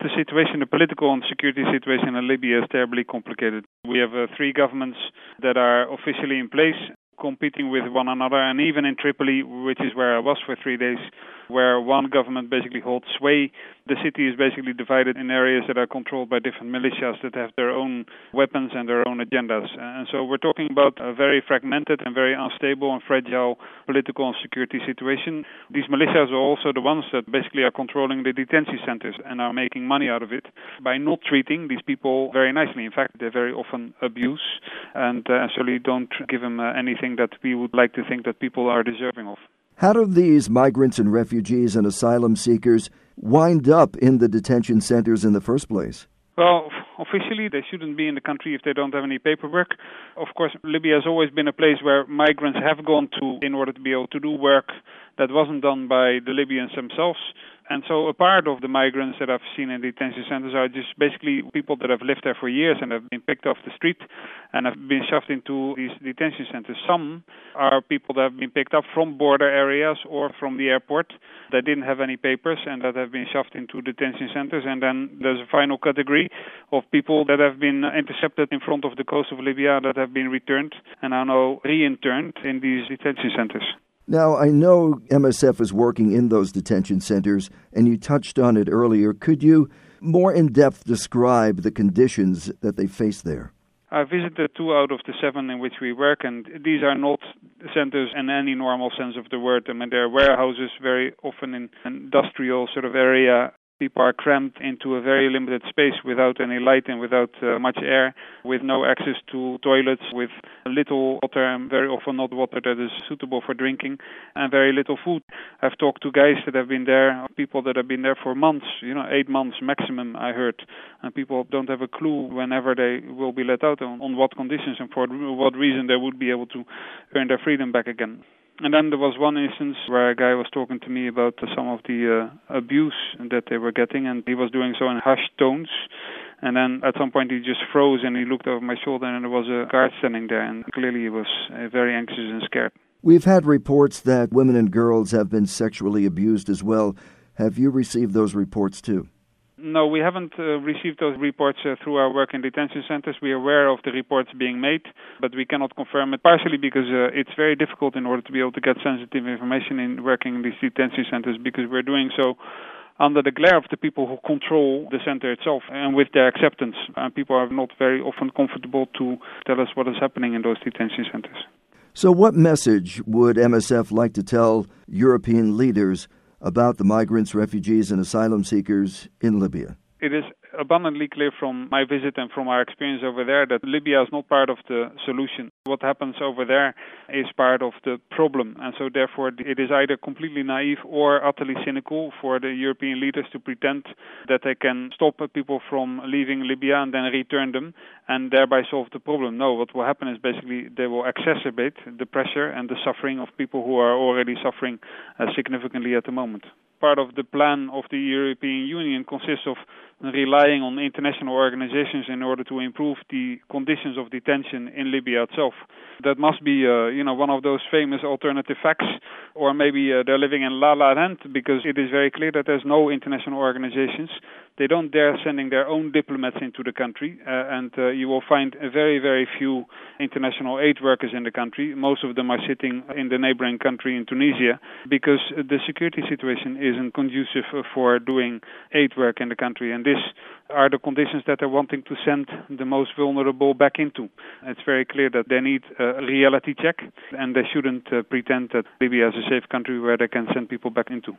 The situation, the political and security situation in Libya is terribly complicated. We have uh, three governments that are officially in place competing with one another, and even in Tripoli, which is where I was for three days, where one government basically holds sway. The city is basically divided in areas that are controlled by different militias that have their own weapons and their own agendas. And so we're talking about a very fragmented and very unstable and fragile political and security situation. These militias are also the ones that basically are controlling the detention centers and are making money out of it by not treating these people very nicely. In fact, they very often abuse and uh, certainly don't give them uh, anything that we would like to think that people are deserving of. How do these migrants and refugees and asylum seekers wind up in the detention centers in the first place? Well, officially, they shouldn't be in the country if they don't have any paperwork. Of course, Libya has always been a place where migrants have gone to in order to be able to do work that wasn't done by the Libyans themselves. And so a part of the migrants that I've seen in detention centers are just basically people that have lived there for years and have been picked off the street and have been shoved into these detention centers. Some are people that have been picked up from border areas or from the airport that didn't have any papers and that have been shoved into detention centers. And then there's a final category of people that have been intercepted in front of the coast of Libya that have been returned and are now re-interned in these detention centers. Now, I know MSF is working in those detention centers, and you touched on it earlier. Could you more in depth describe the conditions that they face there? I visited two out of the seven in which we work, and these are not centers in any normal sense of the word. I mean, they're warehouses, very often in industrial sort of area people are cramped into a very limited space without any light and without uh, much air, with no access to toilets, with little water and very often not water that is suitable for drinking, and very little food. I've talked to guys that have been there, people that have been there for months, you know, eight months maximum, I heard, and people don't have a clue whenever they will be let out, on, on what conditions and for what reason they would be able to earn their freedom back again. And then there was one instance where a guy was talking to me about some of the uh, abuse that they were getting, and he was doing so in hushed tones. And then at some point he just froze and he looked over my shoulder, and there was a guard standing there, and clearly he was uh, very anxious and scared. We've had reports that women and girls have been sexually abused as well. Have you received those reports too? No, we haven't uh, received those reports uh, through our work in detention centers. We are aware of the reports being made, but we cannot confirm it, partially because uh, it's very difficult in order to be able to get sensitive information in working in these detention centers because we're doing so under the glare of the people who control the center itself and with their acceptance. And people are not very often comfortable to tell us what is happening in those detention centers. So, what message would MSF like to tell European leaders about the migrants, refugees, and asylum seekers in Libya? It is abundantly clear from my visit and from our experience over there that Libya is not part of the solution. What happens over there is part of the problem. And so, therefore, it is either completely naive or utterly cynical for the European leaders to pretend that they can stop people from leaving Libya and then return them and thereby solve the problem. No, what will happen is basically they will exacerbate the pressure and the suffering of people who are already suffering uh, significantly at the moment part of the plan of the European Union consists of relying on international organizations in order to improve the conditions of detention in Libya itself. That must be, uh, you know, one of those famous alternative facts, or maybe uh, they're living in La La Land because it is very clear that there's no international organizations. They don't dare sending their own diplomats into the country, uh, and uh, you will find very, very few international aid workers in the country. Most of them are sitting in the neighboring country in Tunisia because the security situation isn't conducive for doing aid work in the country, and this are the conditions that they're wanting to send the most vulnerable back into. It's very clear that they need a reality check, and they shouldn't uh, pretend that Libya is a safe country where they can send people back into.